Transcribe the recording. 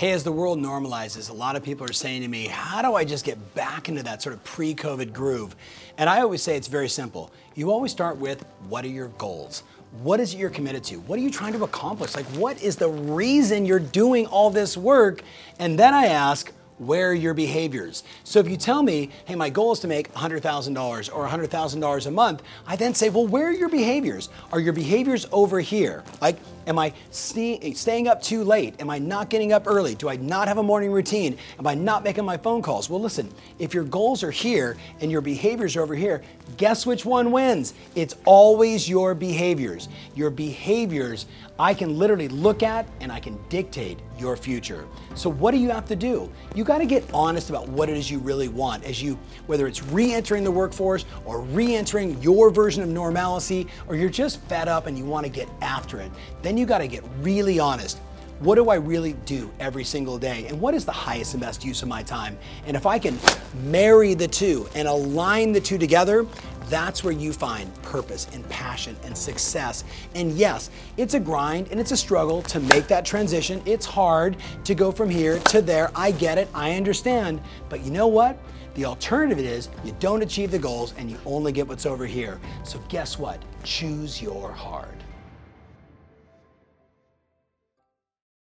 Hey, as the world normalizes, a lot of people are saying to me, how do I just get back into that sort of pre COVID groove? And I always say it's very simple. You always start with what are your goals? What is it you're committed to? What are you trying to accomplish? Like, what is the reason you're doing all this work? And then I ask, where are your behaviors? So if you tell me, hey, my goal is to make $100,000 or $100,000 a month, I then say, well, where are your behaviors? Are your behaviors over here? Like, am I staying up too late? Am I not getting up early? Do I not have a morning routine? Am I not making my phone calls? Well, listen, if your goals are here and your behaviors are over here, guess which one wins? It's always your behaviors. Your behaviors I can literally look at and I can dictate your future. So what do you have to do? You got to get honest about what it is you really want as you whether it's re-entering the workforce or re-entering your version of normalcy or you're just fed up and you want to get after it. Then you got to get really honest. What do I really do every single day? And what is the highest and best use of my time? And if I can marry the two and align the two together, that's where you find purpose and passion and success. And yes, it's a grind and it's a struggle to make that transition. It's hard to go from here to there. I get it, I understand. But you know what? The alternative is you don't achieve the goals and you only get what's over here. So guess what? Choose your hard.